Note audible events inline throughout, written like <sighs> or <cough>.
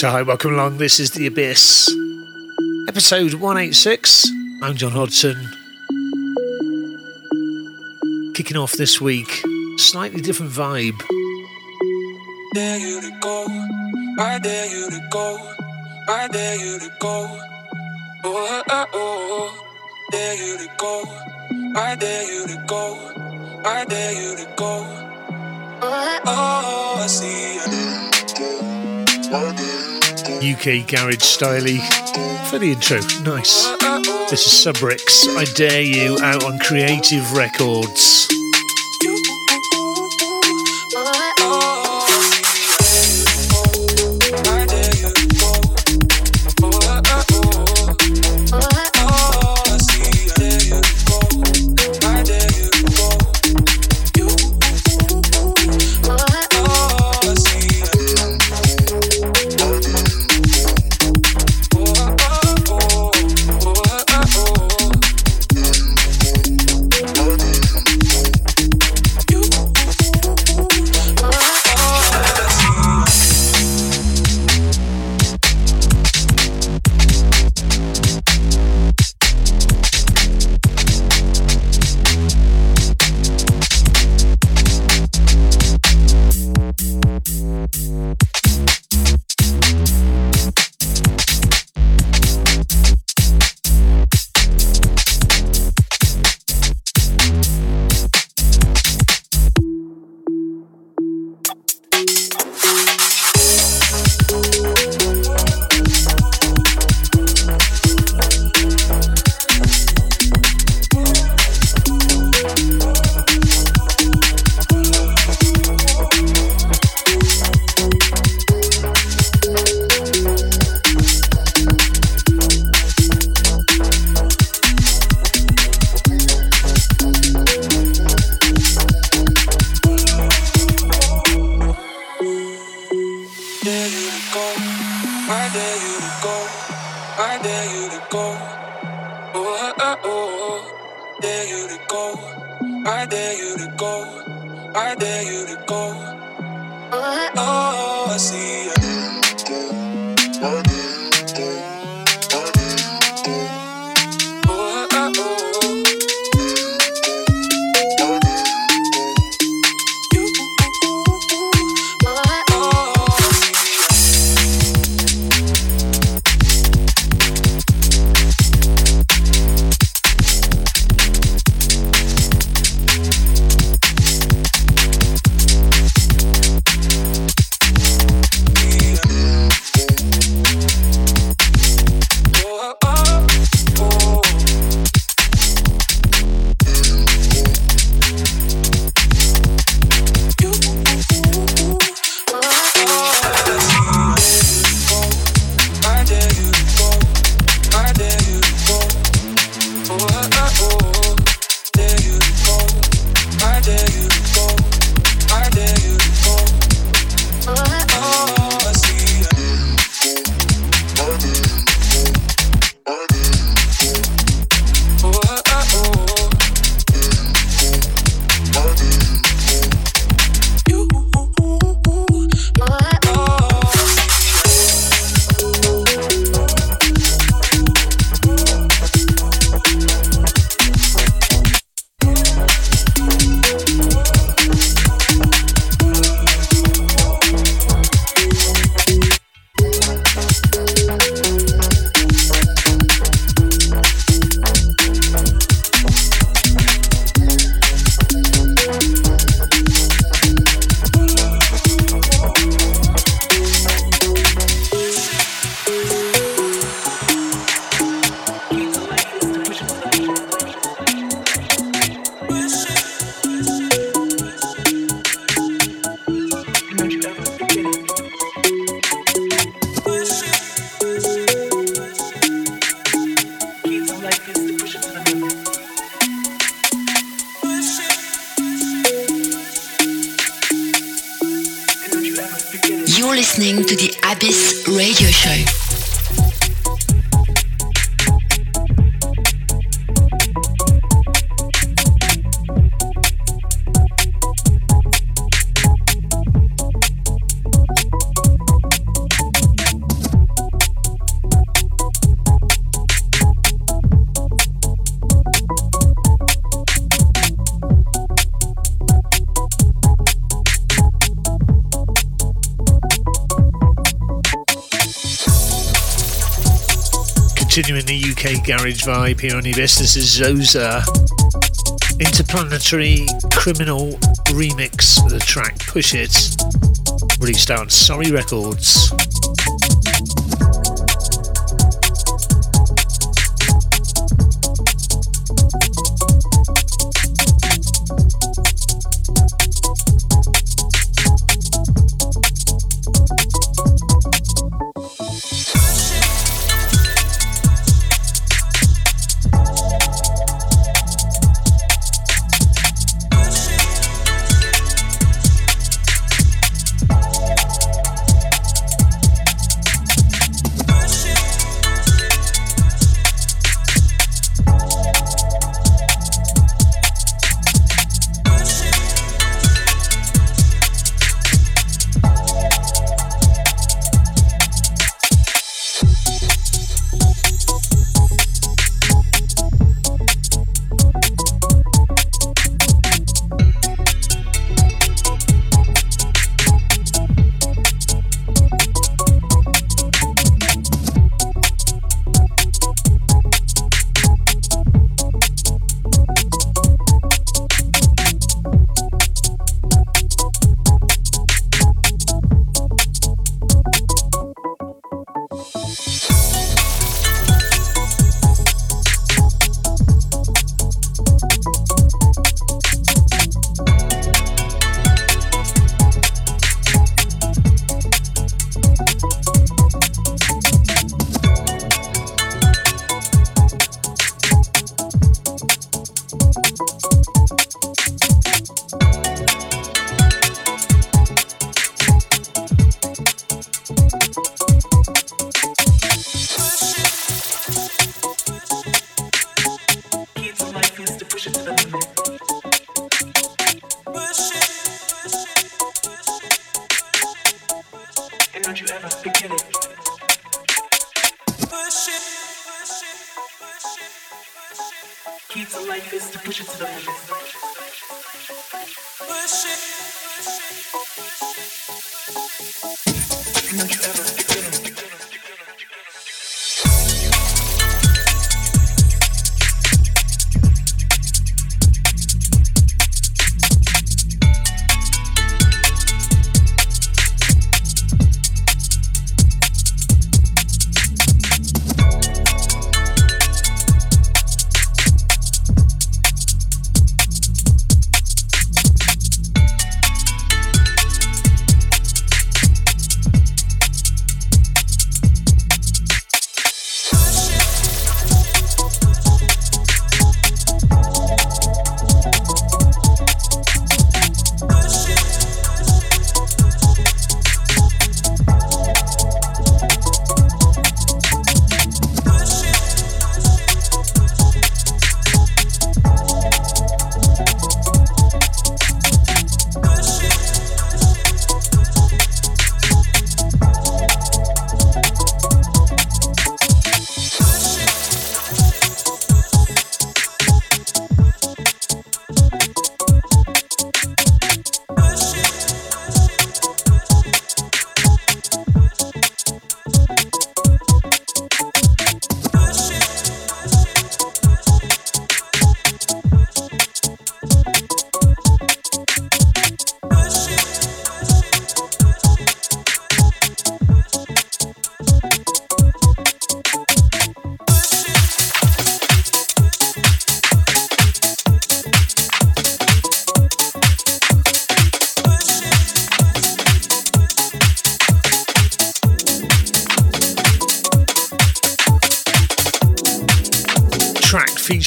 So, hi, welcome along. This is The Abyss, episode 186. I'm John Hodgson. Kicking off this week, slightly different vibe. Dare you to go, I dare you to go, I dare you to go. Oh, oh, oh, dare you to go, I dare you to go, I dare you to go. Oh, oh I see you. UK garage styley for the intro. Nice. This is Subrix. I dare you out on Creative Records. Garage vibe here on Abyss. This is Zoza. Interplanetary Criminal remix the track Push It, released on Sorry Records.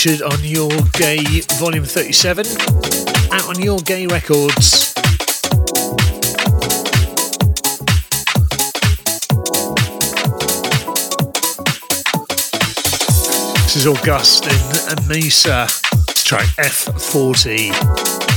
featured on Your Gay Volume 37, out on Your Gay Records. This is Augustine and Mesa, track F40.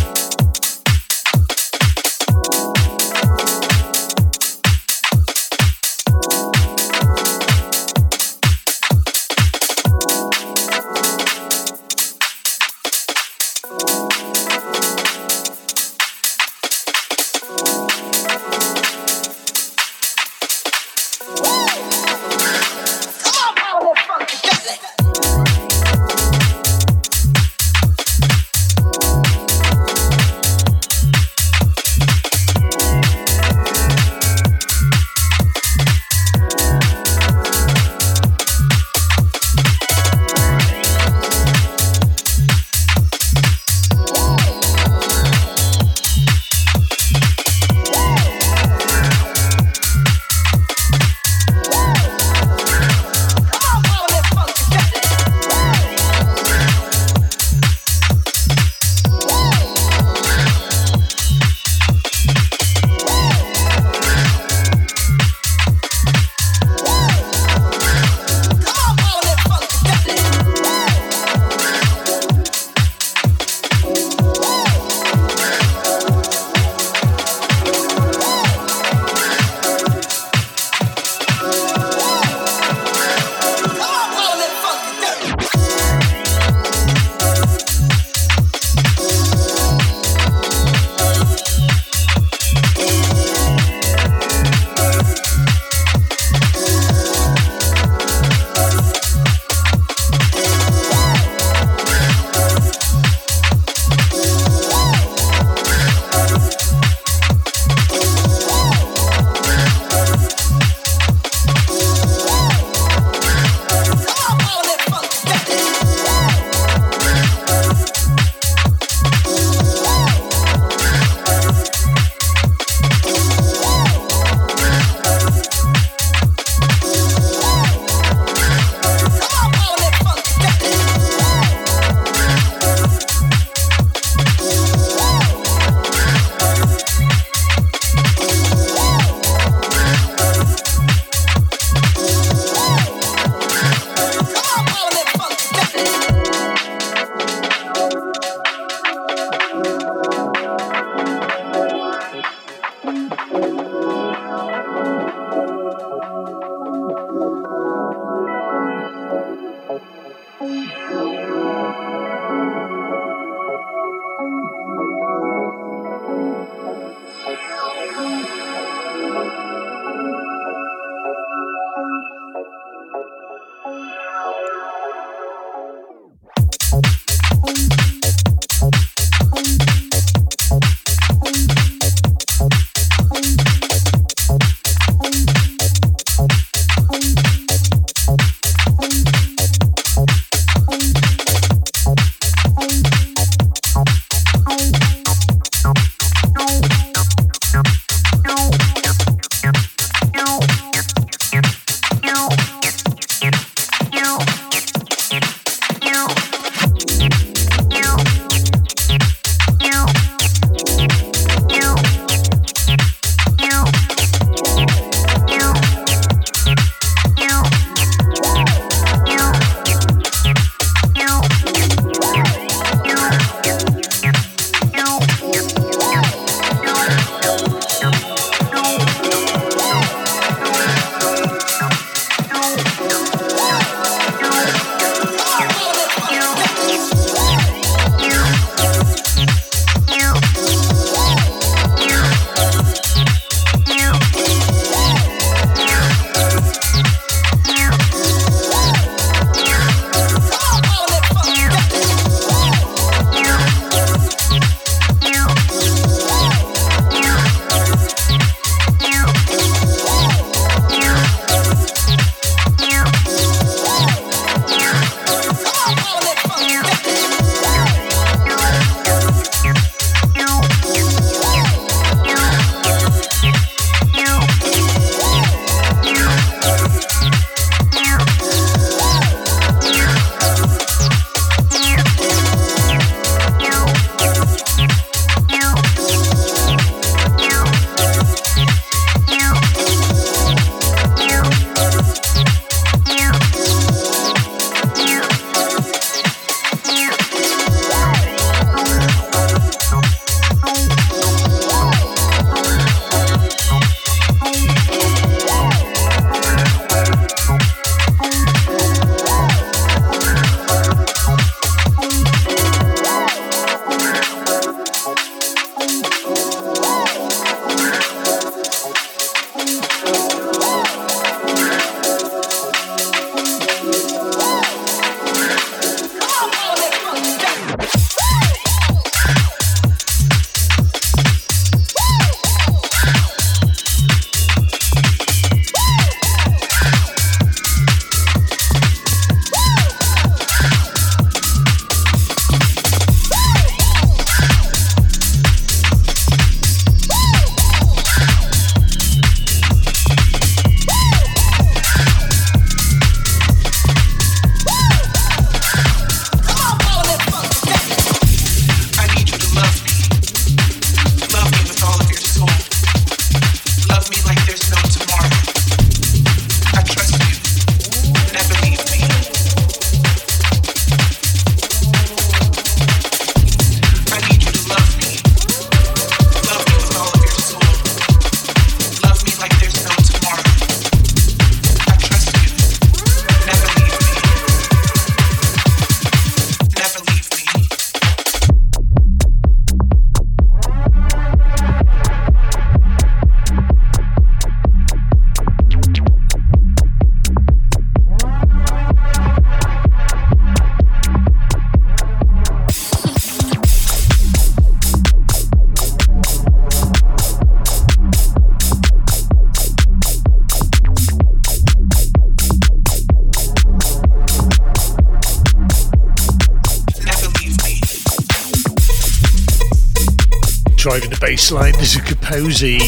Driving the bass line is a Kaposi.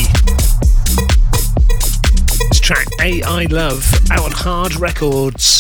This track AI Love out on Hard Records.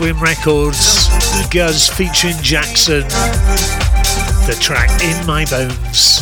Swim Records, Guz featuring Jackson, the track In My Bones.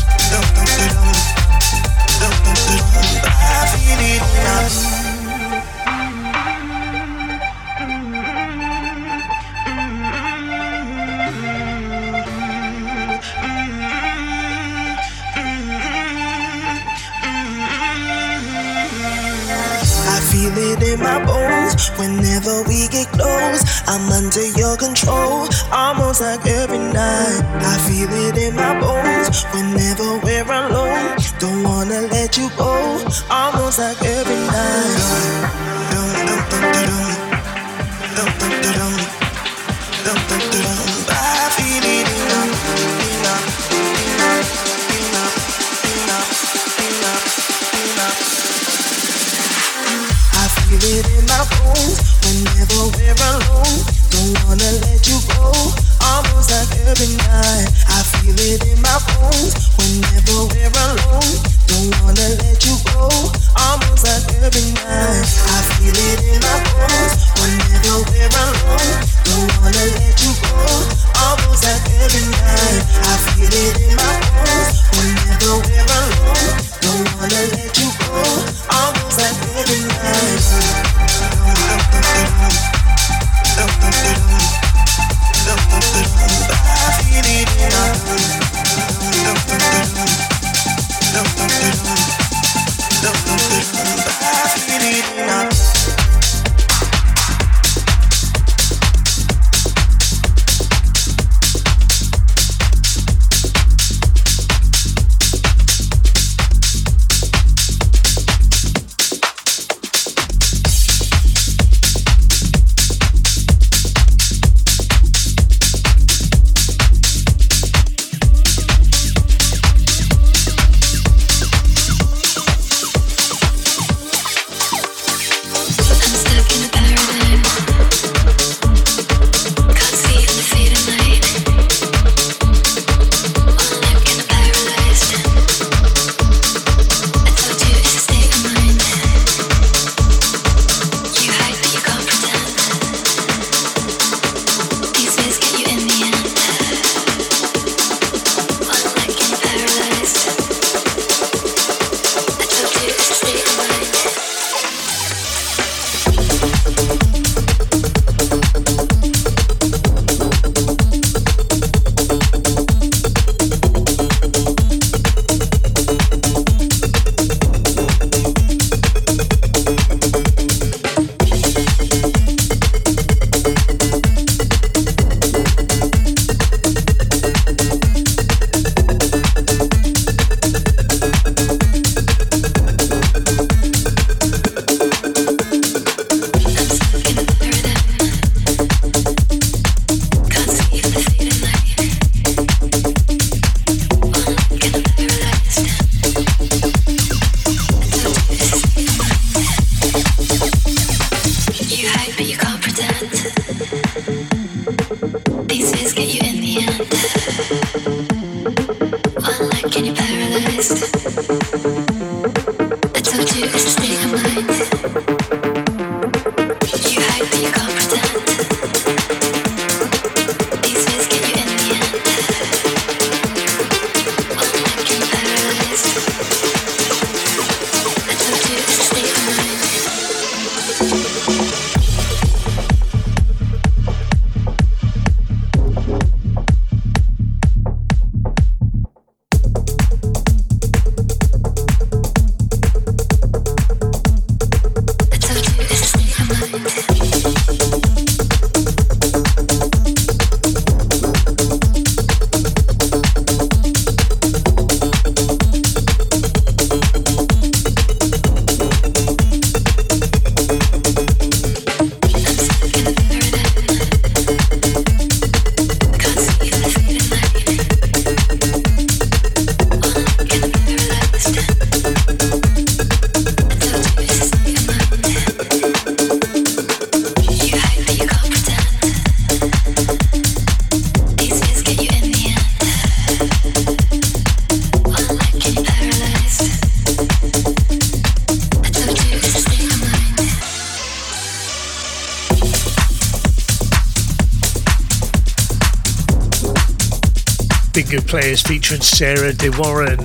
Players featuring Sarah De Warren.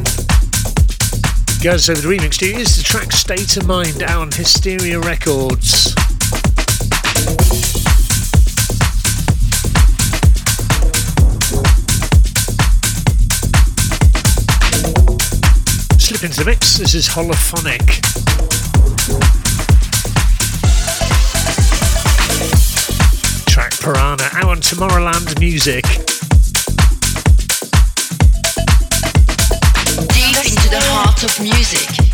Guys, so the remix to is the track State of Mind out on Hysteria Records. Slip into the mix, this is Holophonic. Track Piranha out on Tomorrowland Music. Of music.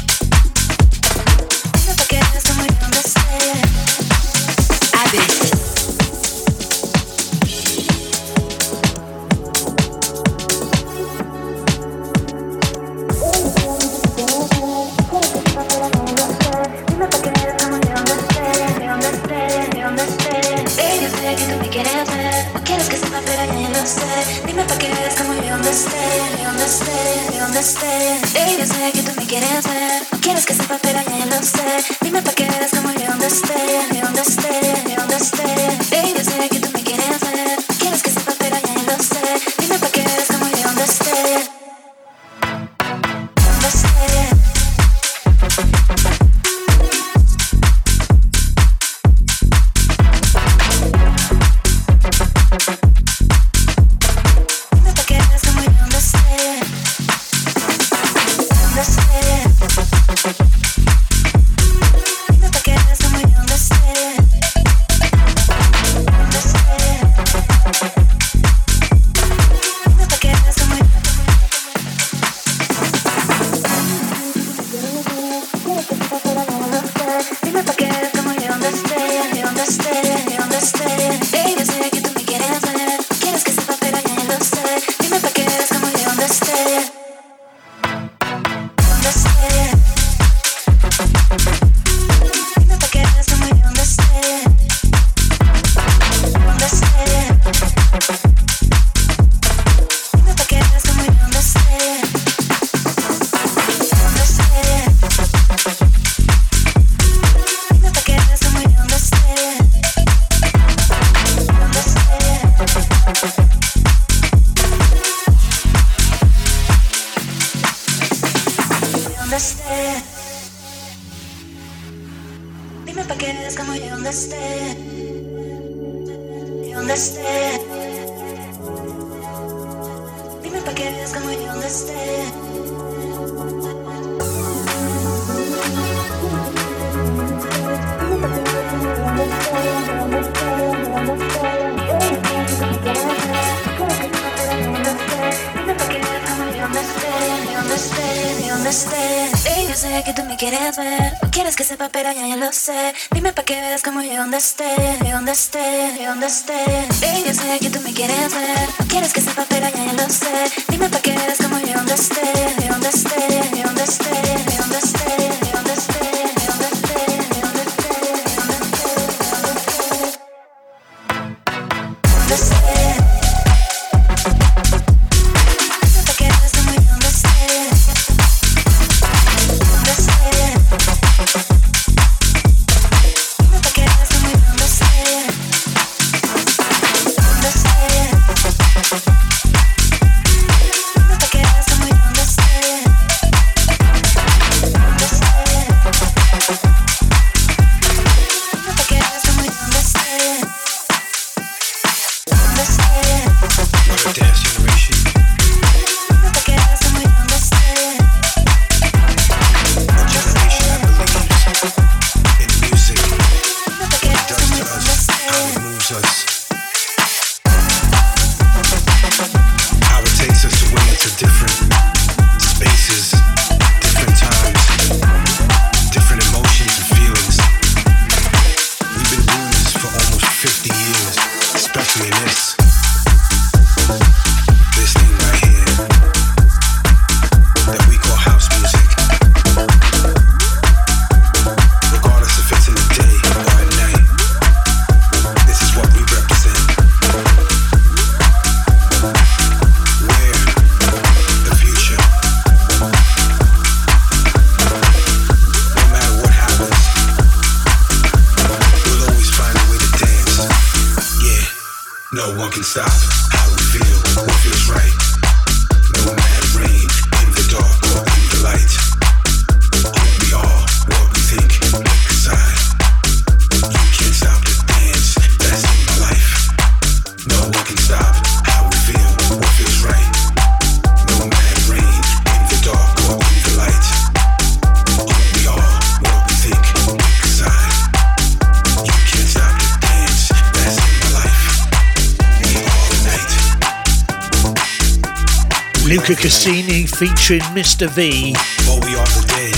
Luca Cassini featuring Mr. V. What we are today,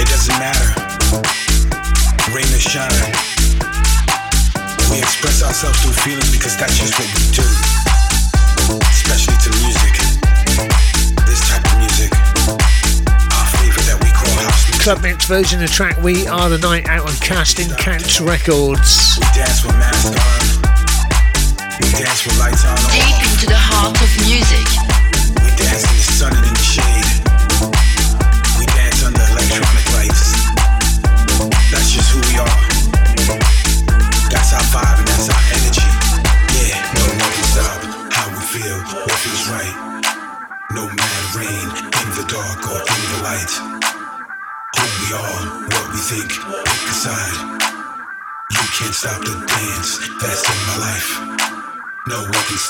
it doesn't matter. Rain or shine. We express ourselves through feelings because that's just what we do. Especially to music. This type of music. Our favorite that we call house music. Club mix version of the track We Are the Night out on Casting Couch Records. We dance with masks on. We dance with lights on. Deep into the heart of music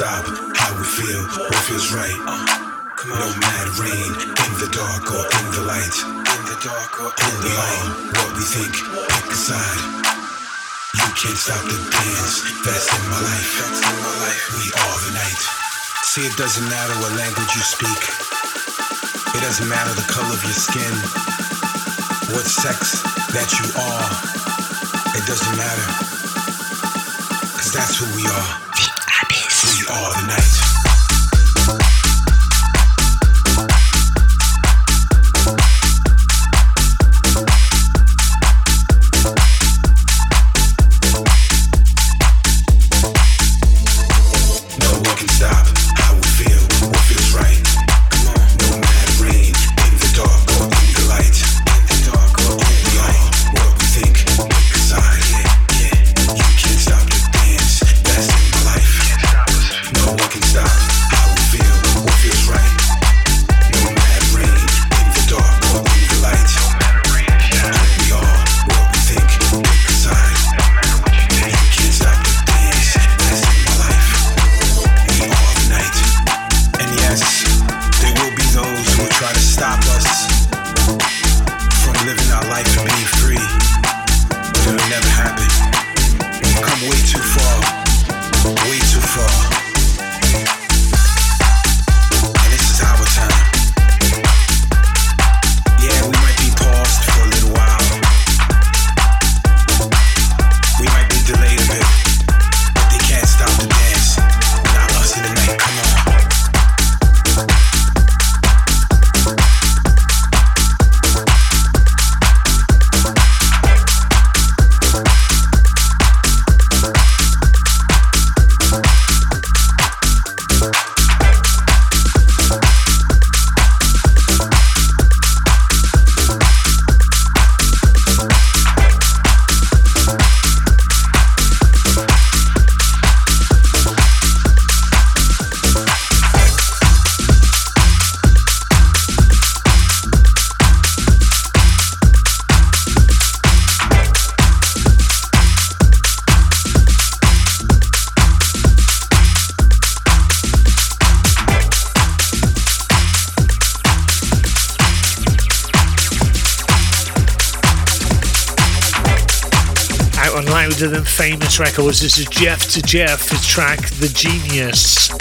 stop how we feel, what feels right. No mad rain, in the dark or in the light. In the dark or in the light. What we think, pick a side. You can't stop the dance. That's in my life. That's in my life. We are the night. See, it doesn't matter what language you speak. It doesn't matter the color of your skin. What sex that you are. It doesn't matter. Cause that's who we are. Records. This is Jeff to Jeff, his track The Genius.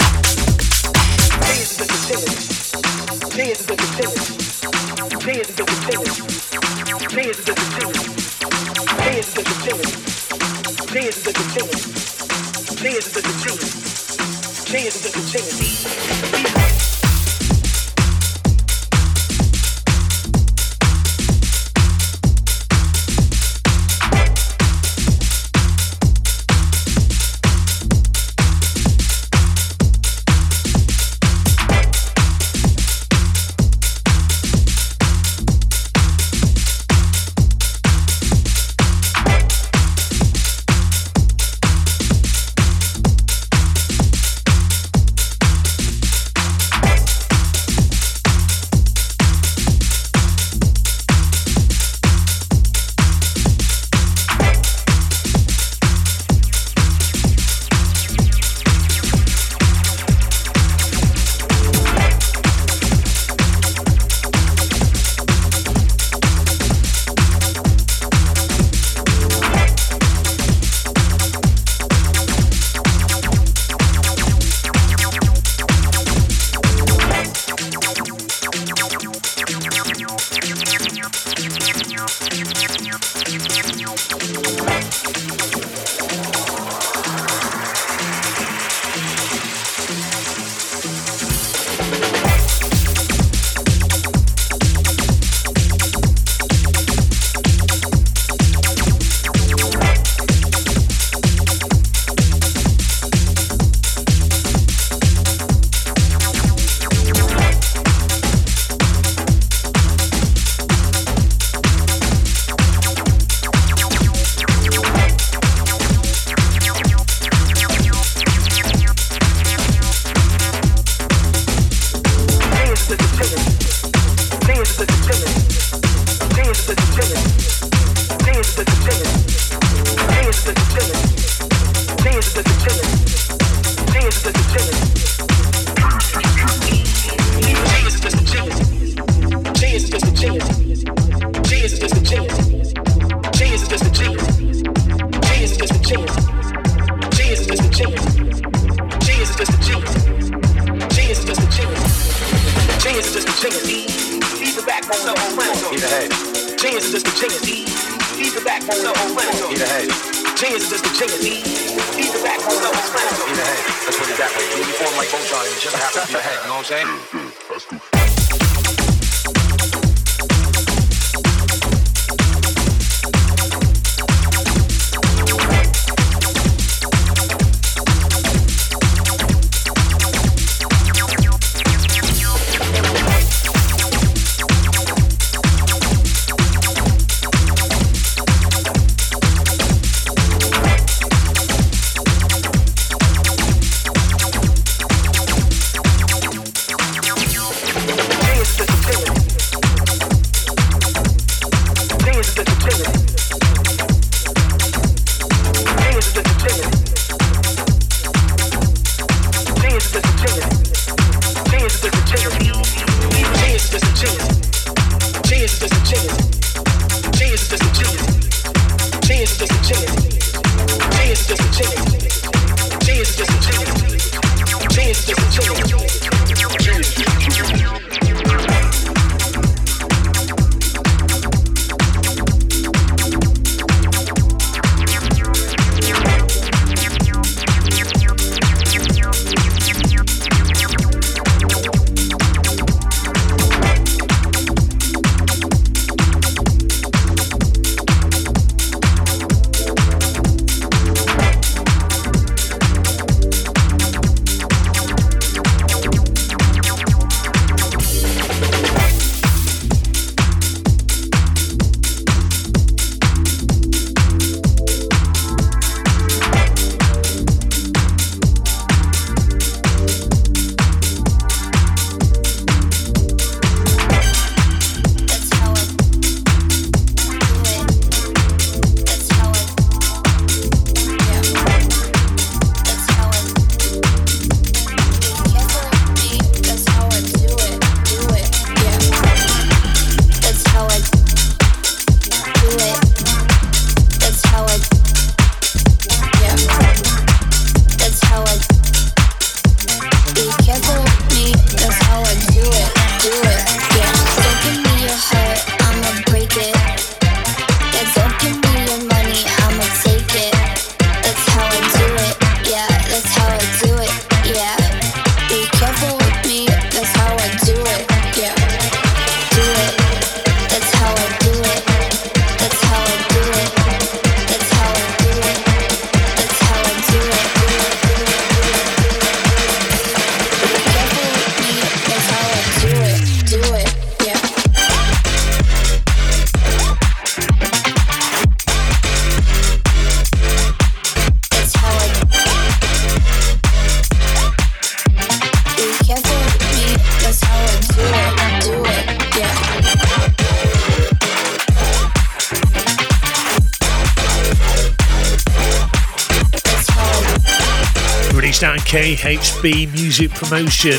JHB Music Promotion.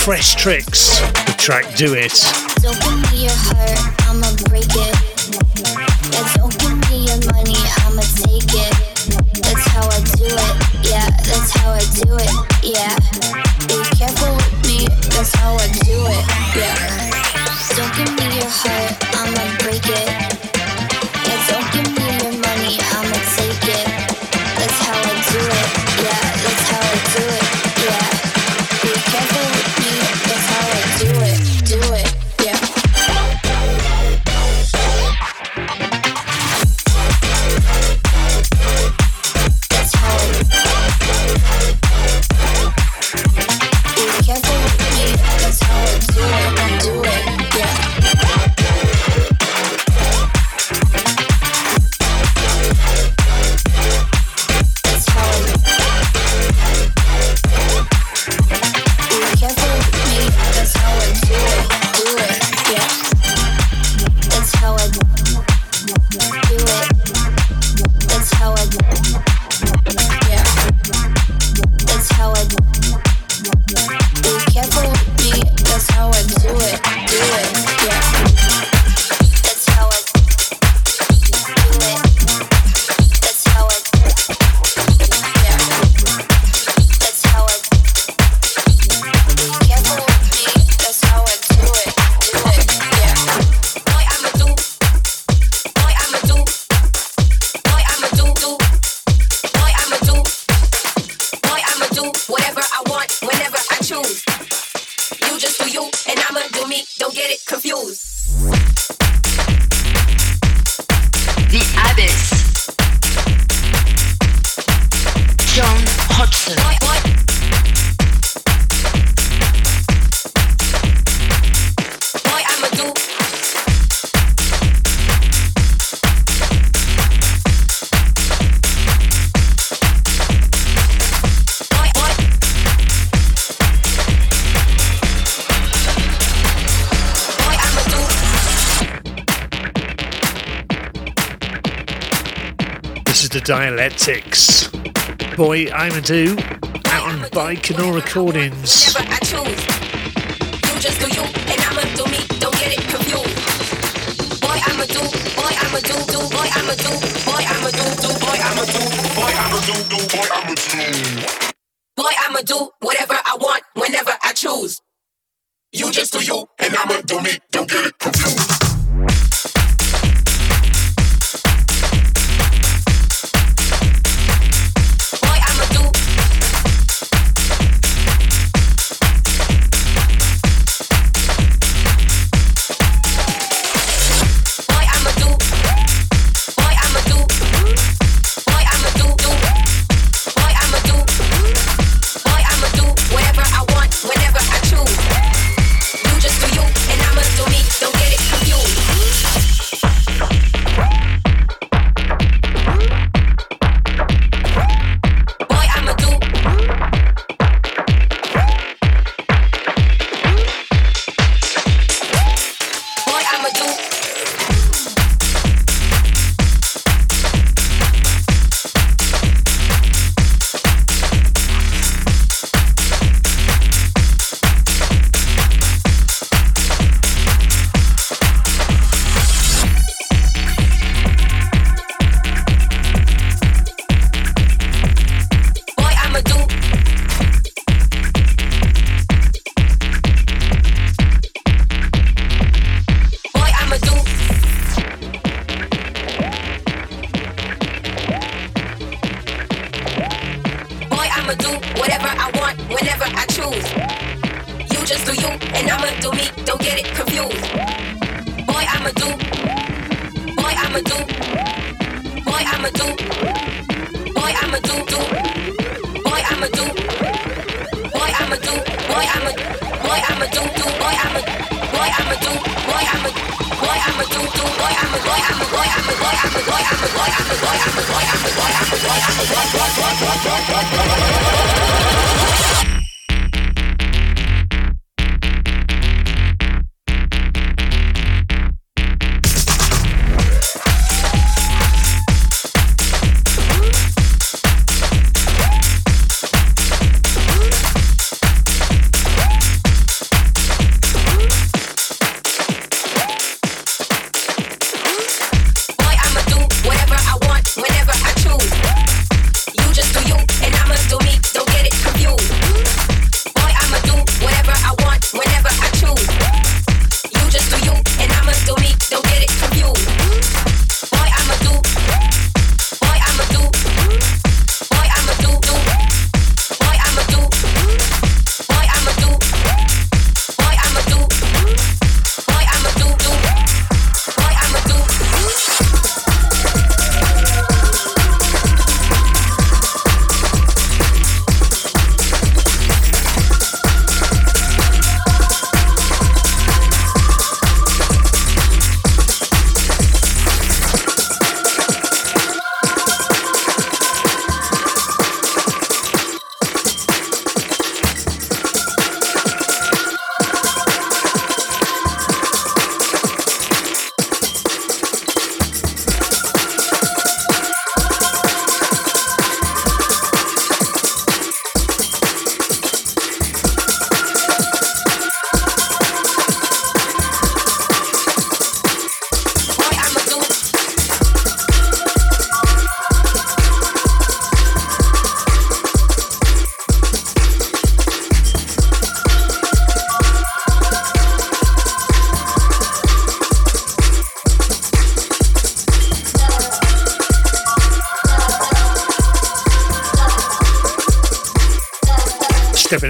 Fresh Tricks, the track Do It. Don't give me your heart, I'ma break it. Yeah, don't give me your money, I'ma take it. That's how I do it, yeah, that's how I do it, yeah. Be careful with me, that's how I do it, yeah. Don't give me your heart. Tactics. Boy, I'm a do. Out on Baikonur Recordings. Boy, I'm a do, do, boy, I'm a do, do, boy, I'm a do.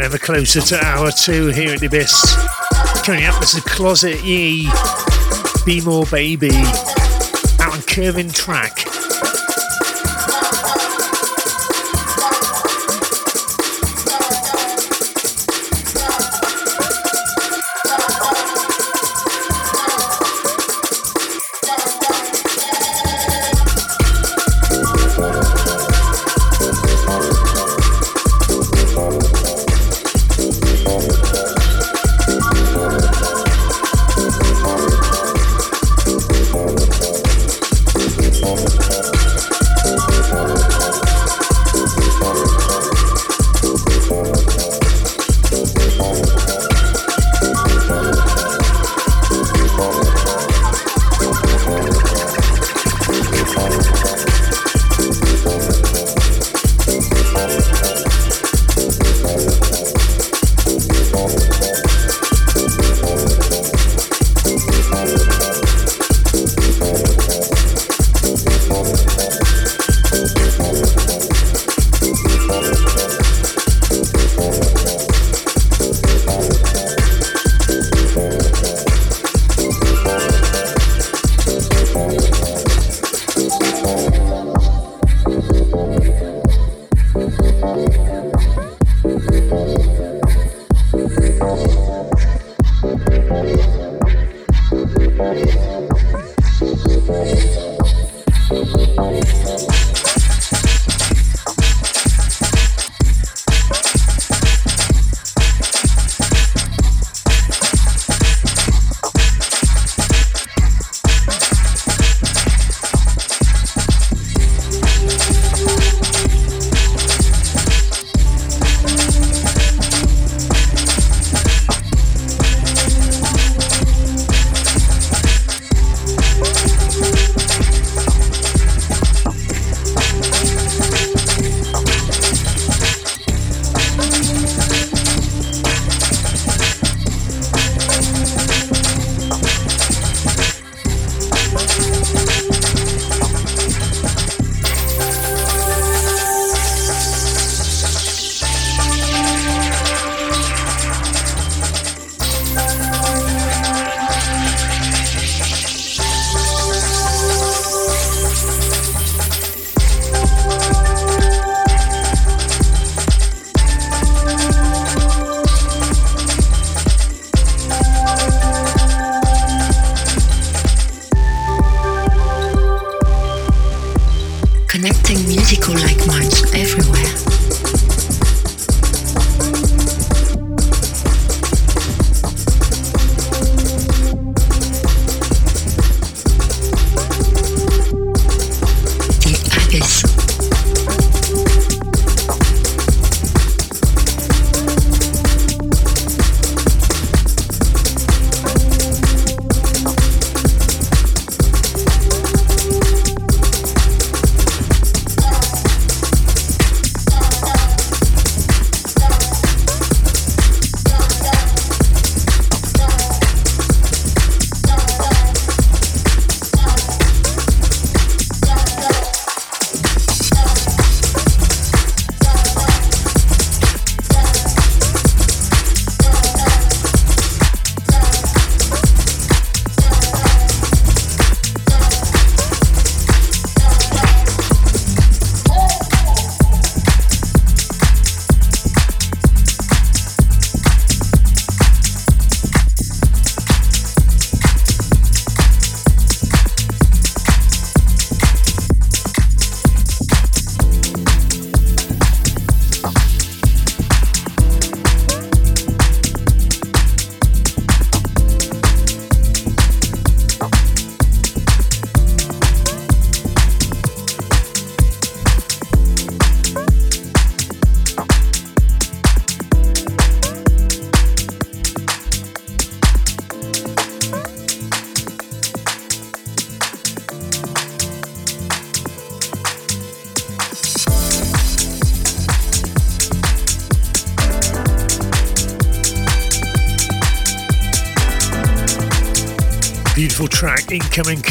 Ever closer to hour two here at the Abyss. Coming up, this is Closet Ye, Be More Baby, out on Curving Track.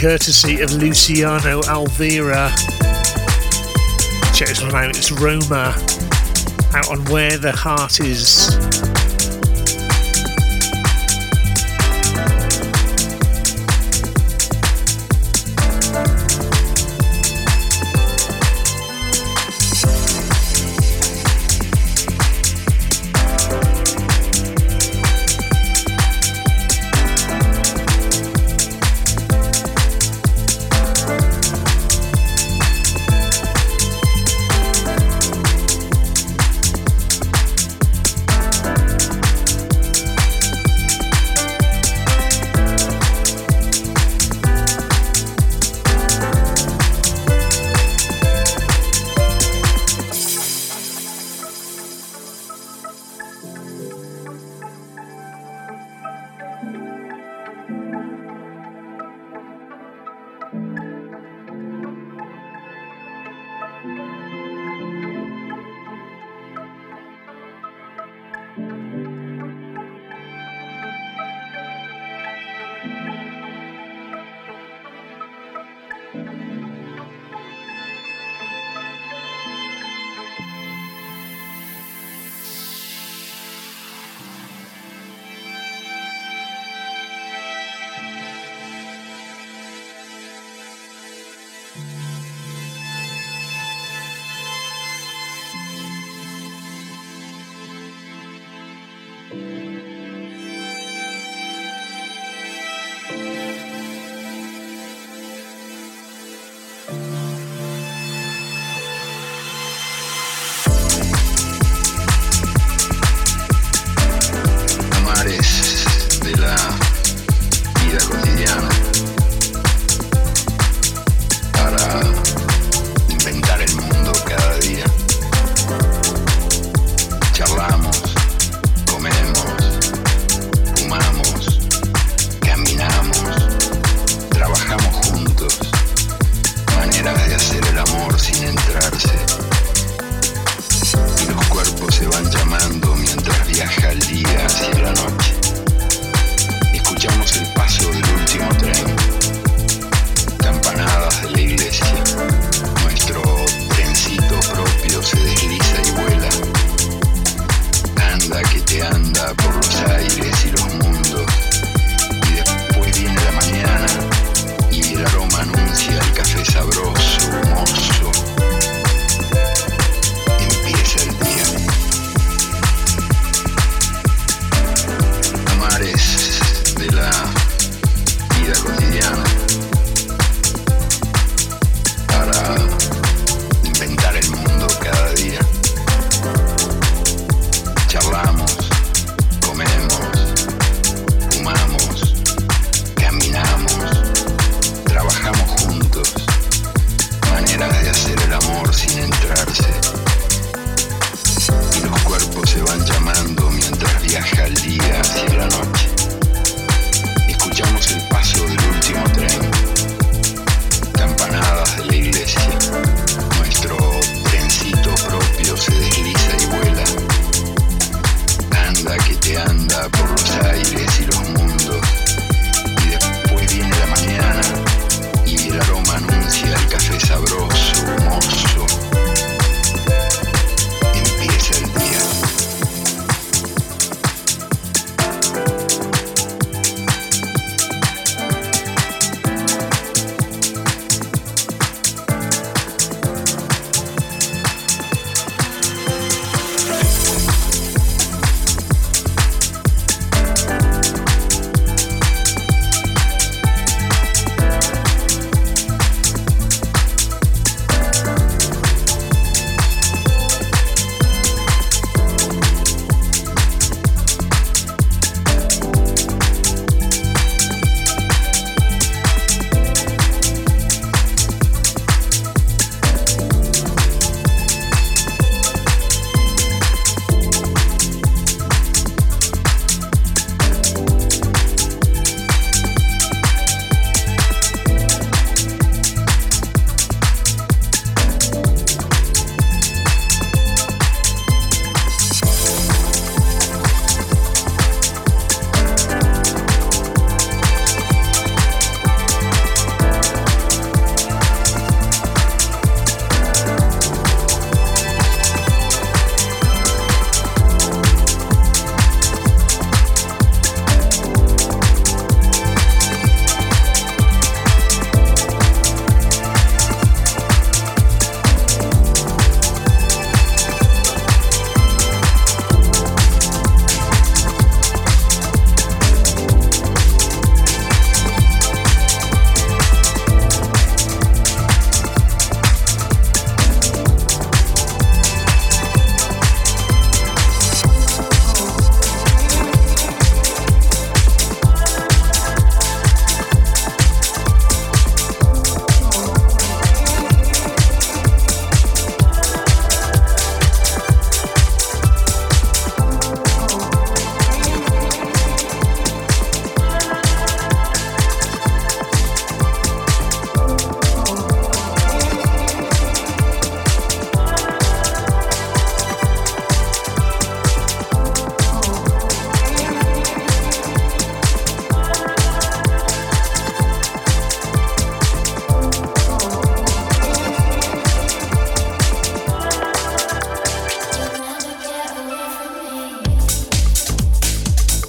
Courtesy of Luciano Alvira. Check this one out, it's Roma out on Where the Heart Is.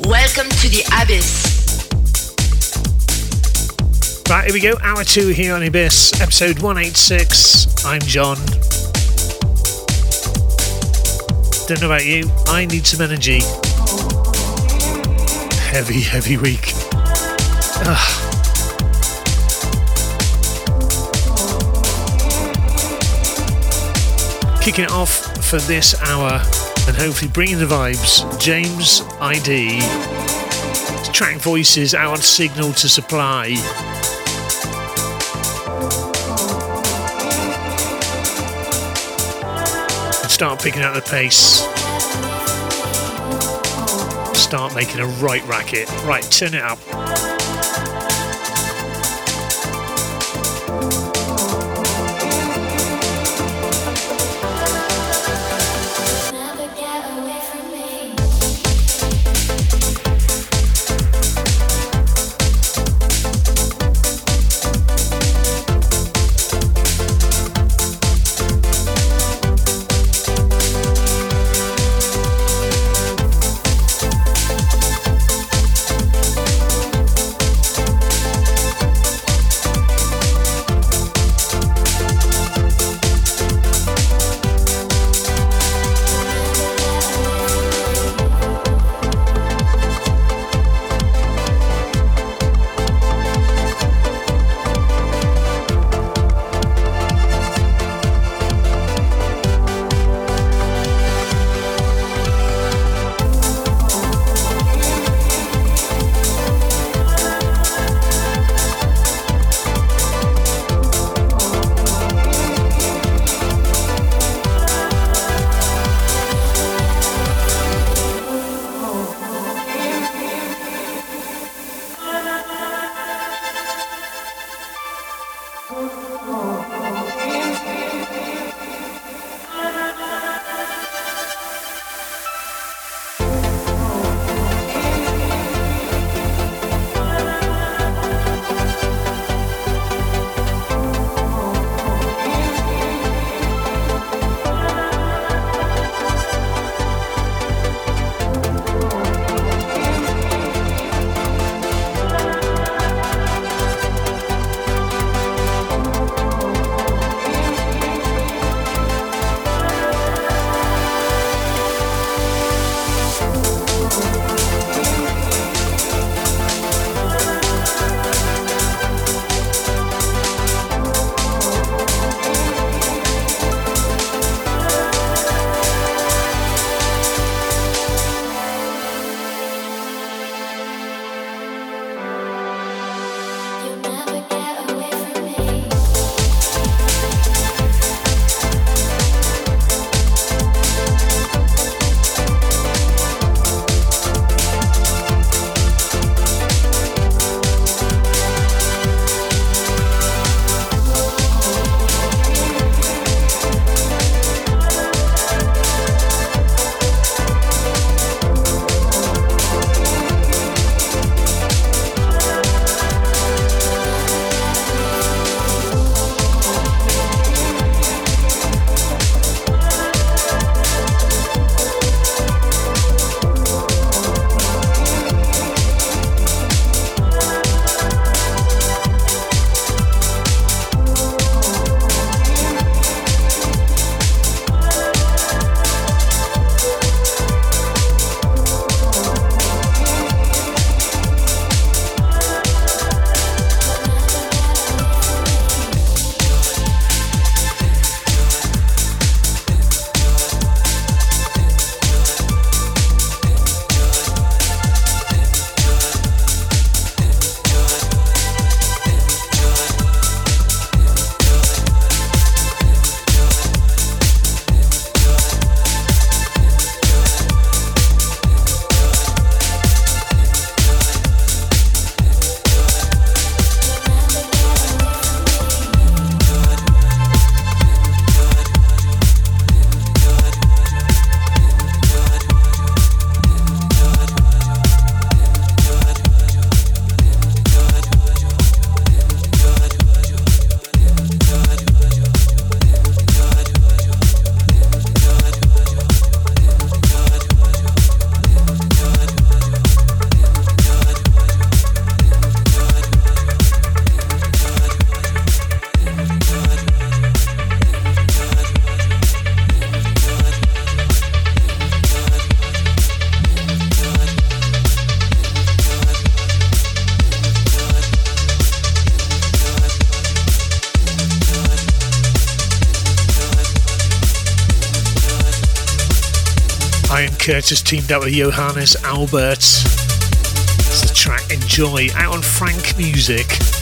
Welcome to the Abyss. Right, here we go. Hour two here on Abyss, episode 186. I'm John. Don't know about you, I need some energy. Heavy, heavy week. Ugh. Kicking it off for this hour and hopefully bringing the vibes, James ID. Track voices out Signal to Supply. start picking up the pace. Start making a right racket. Right, turn it up. Curtis teamed up with Johannes Albert. It's the track Enjoy out on Frank Music.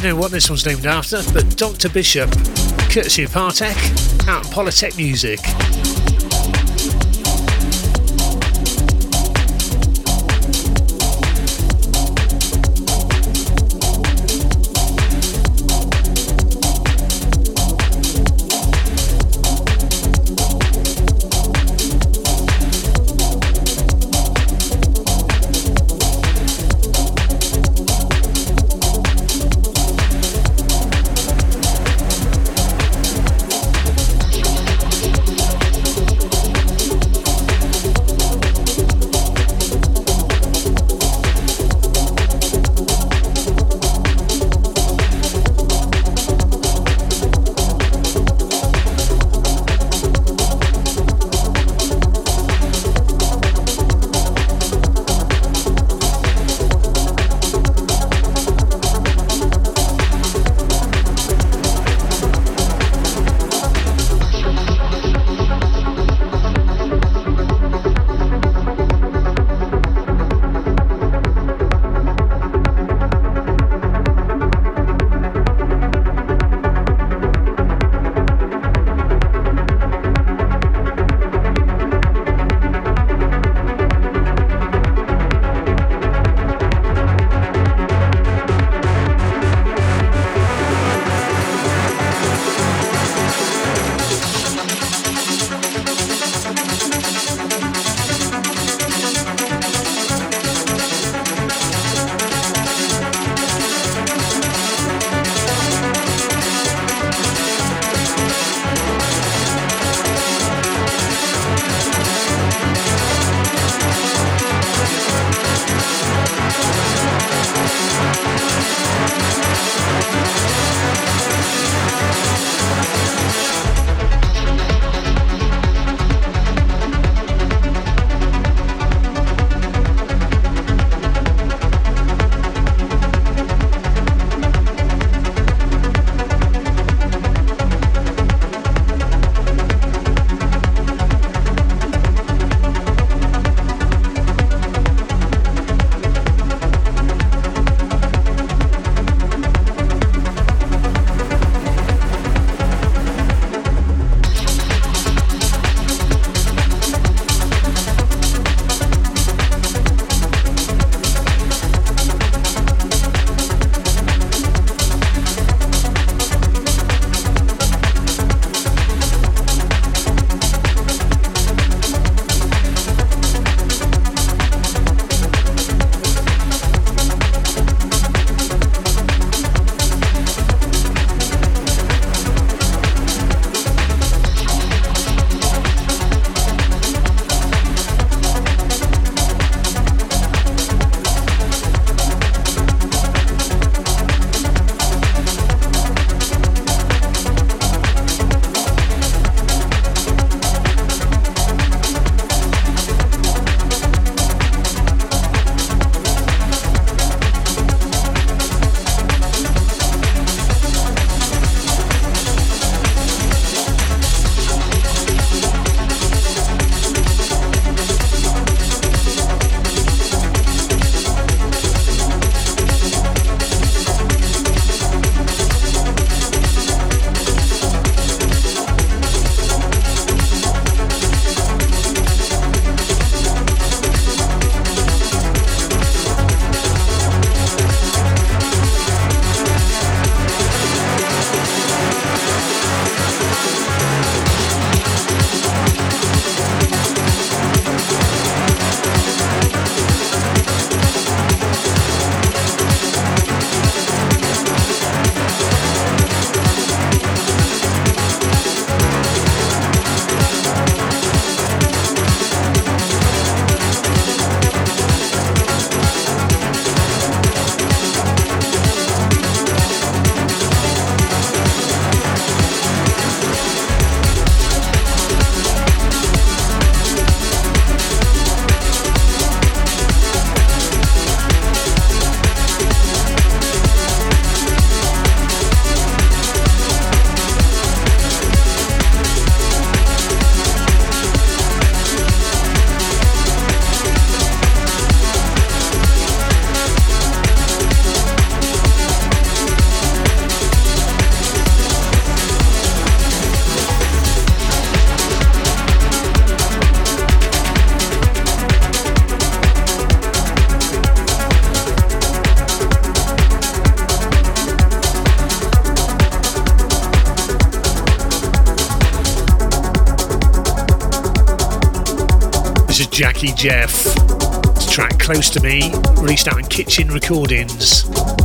To know what this one's named after, but Dr. Bishop, courtesy of Partech, out Polytech Music. Close to Me, released out in Kitchen Recordings.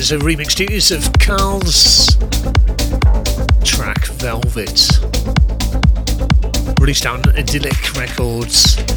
Perez, a remixed use of Carl's track Velvet. released on Idyllic Records.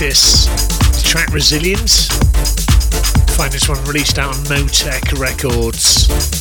Portis, track Resilience. Find this one released out on Motec Records.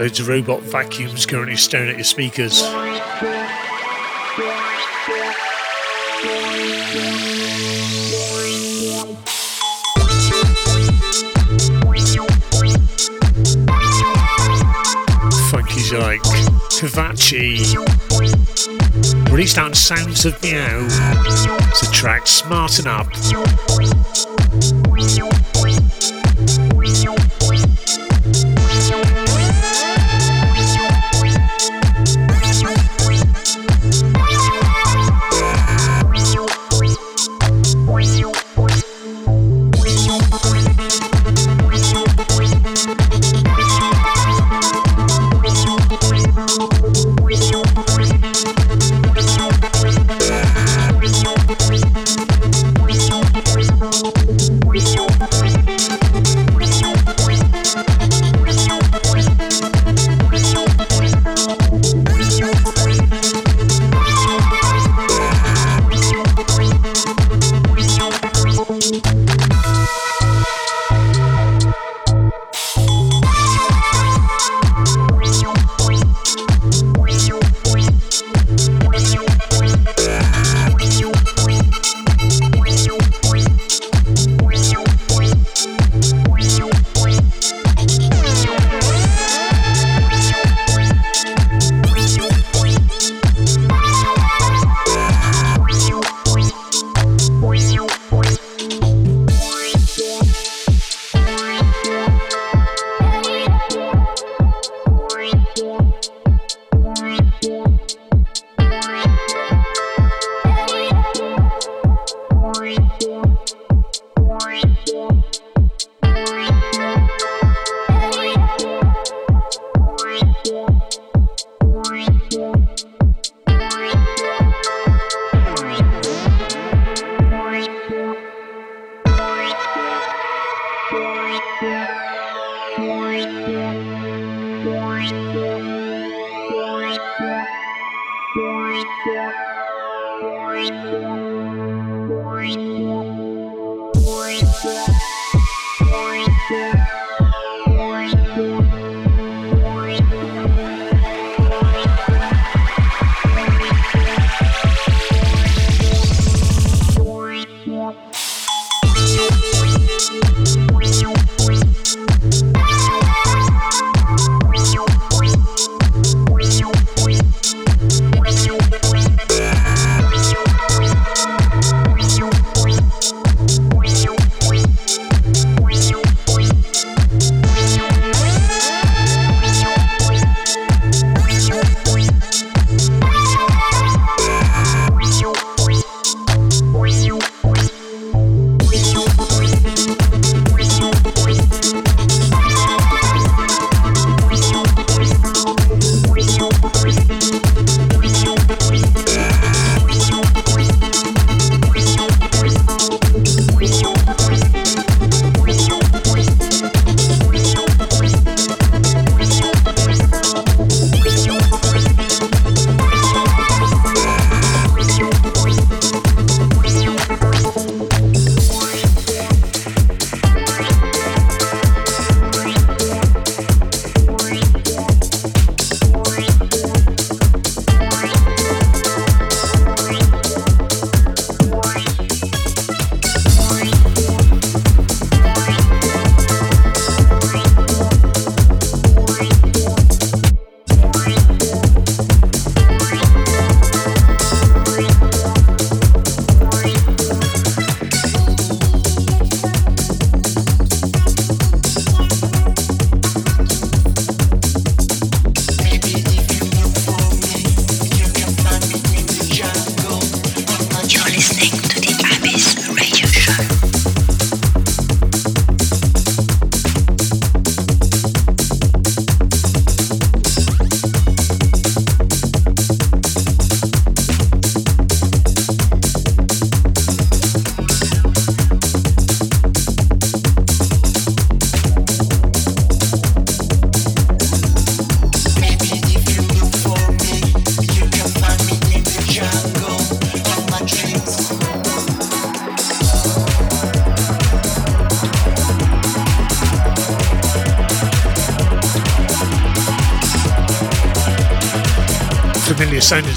Loads of robot vacuums currently staring at your speakers. Funky's like Kavachi. Released on Sounds of Meow. It's a track Smarten Up.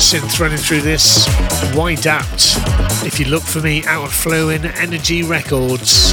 Synth running through this. Why doubt? If you look for me out of flowing energy records.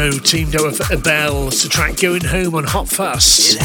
Casino teamed up with Abel to track Going Home on Hot Fuss.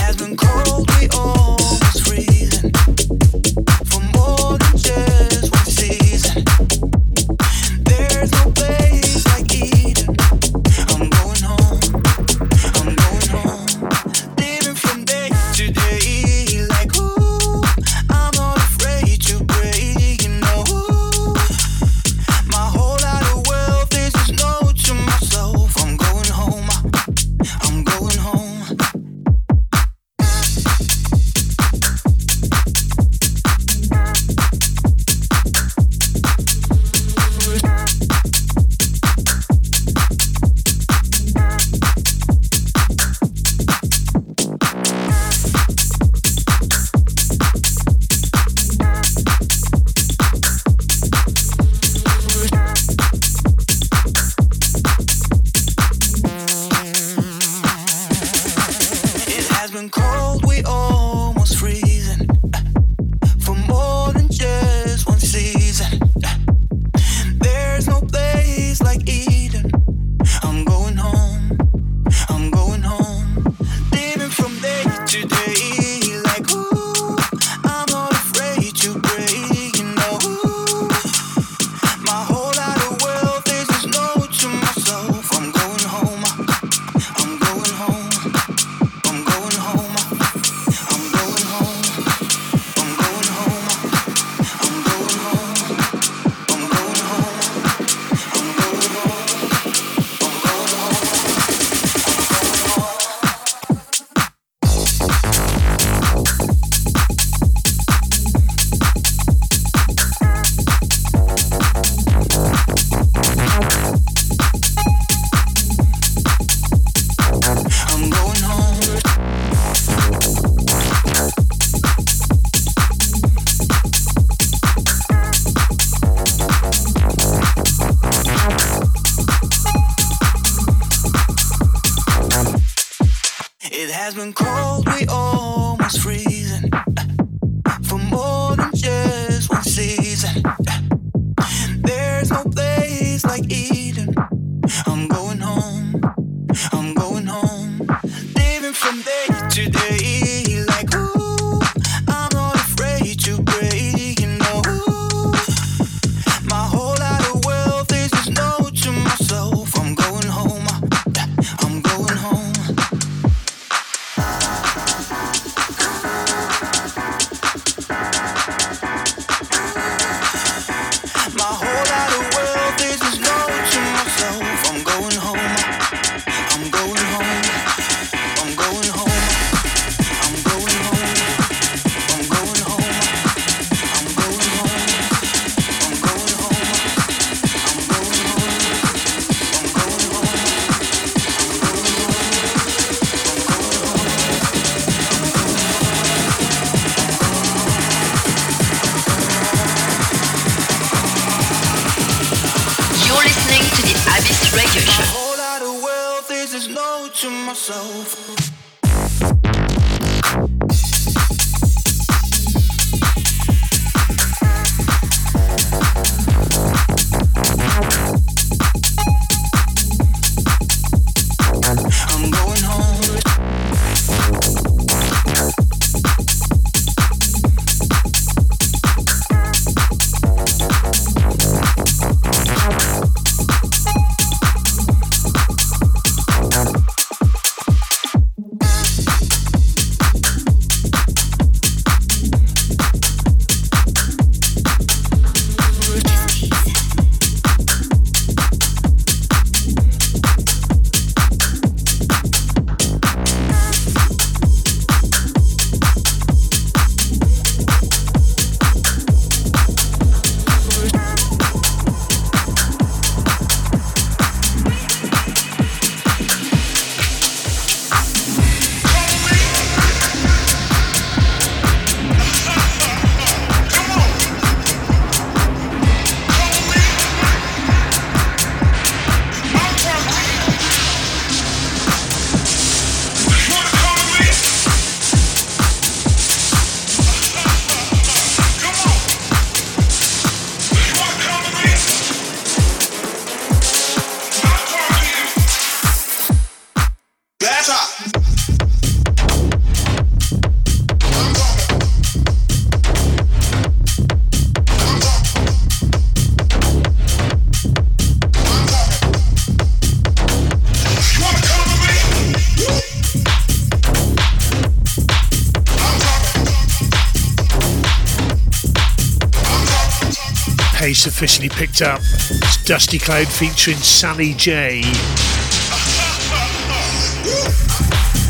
Officially picked up. It's Dusty Cloud featuring Sally J.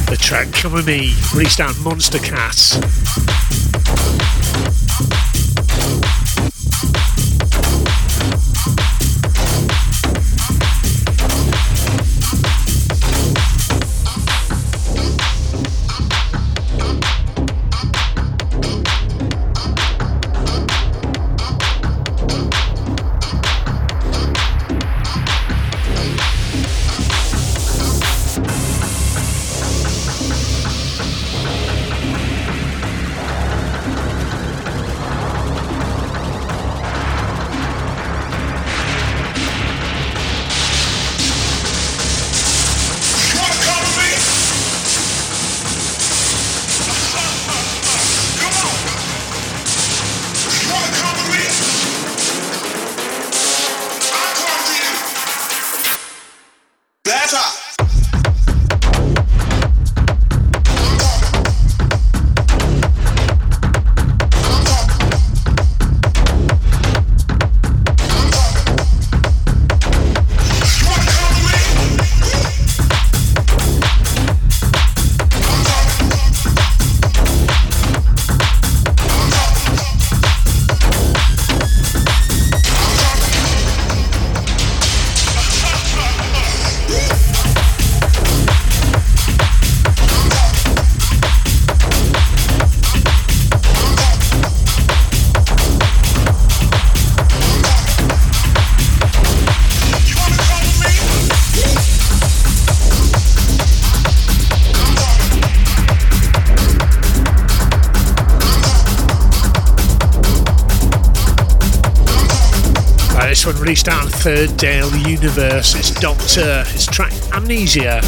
The track Come With Me, released out Monstercat. Released out on Third Dale Universe. It's Doctor, his track Amnesia.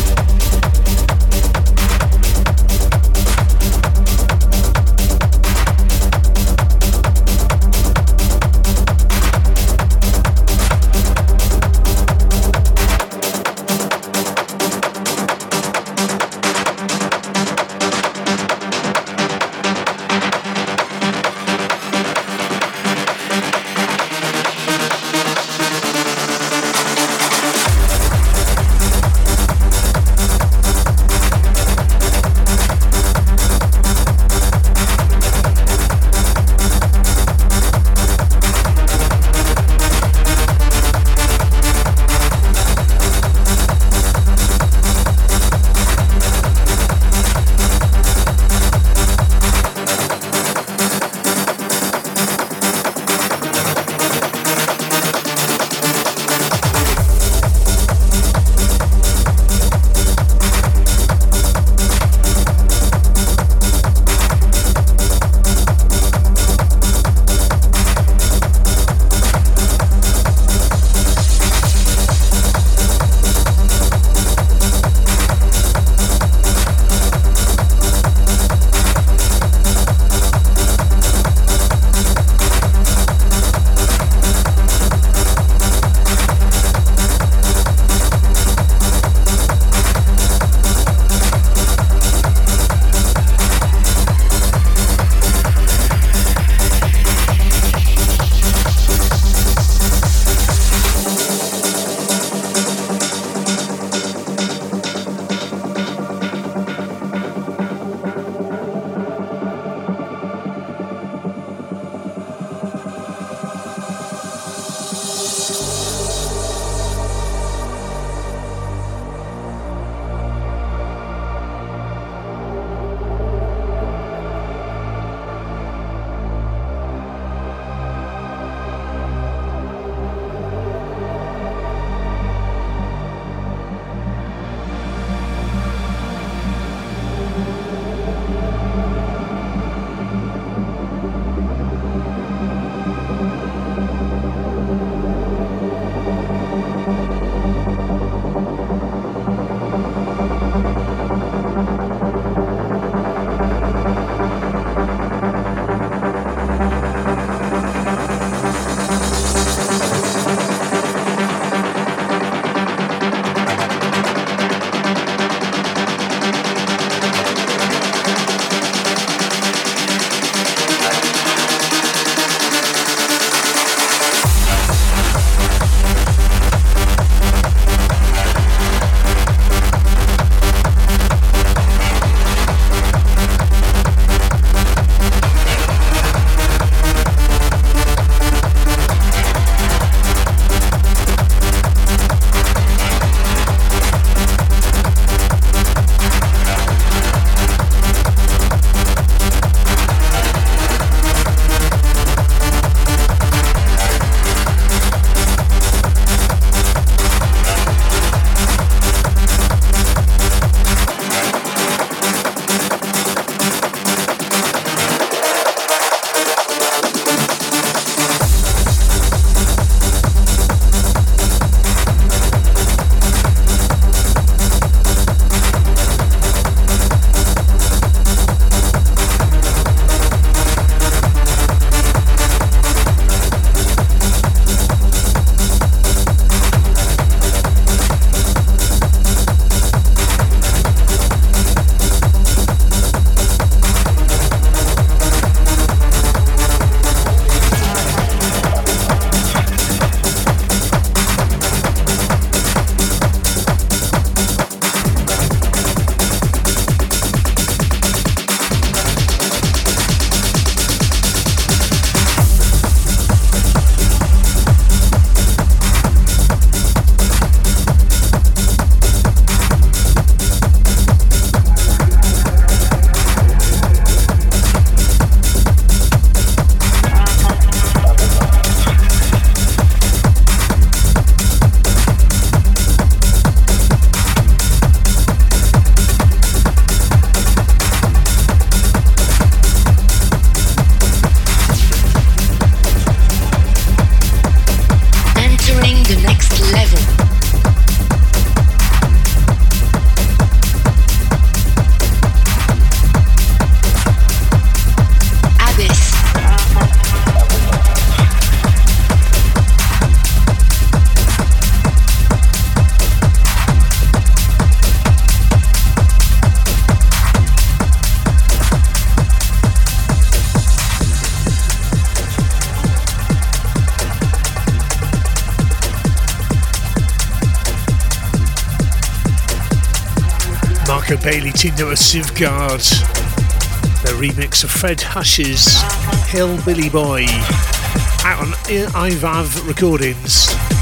Marco Bailey up with Sivgard. The remix of Fred Hush's Hillbilly Boy out on IVAV Recordings.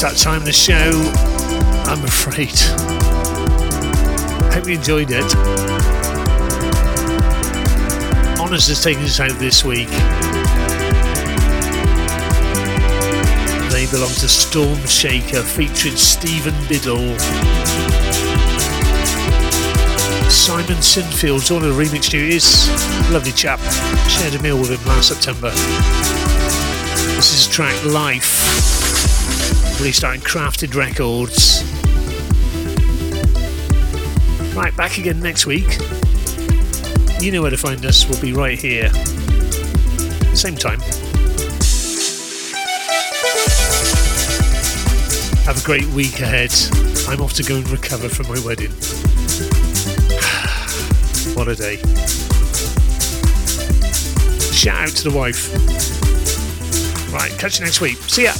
Time of the show, I'm afraid. Hope you enjoyed it. Honours has taken us out this week. They belong to Storm Shaker featuring Stephen Biddle. Simon Sinfield's of the remix duties. Lovely chap. Shared a meal with him last September. This is track Life released on Crafted Records. Right, back again next week. You know where to find us, we'll be right here. Same time. Have a great week ahead. I'm off to go and recover from my wedding. <sighs> what a day. Shout out to the wife. Right, catch you next week. See ya.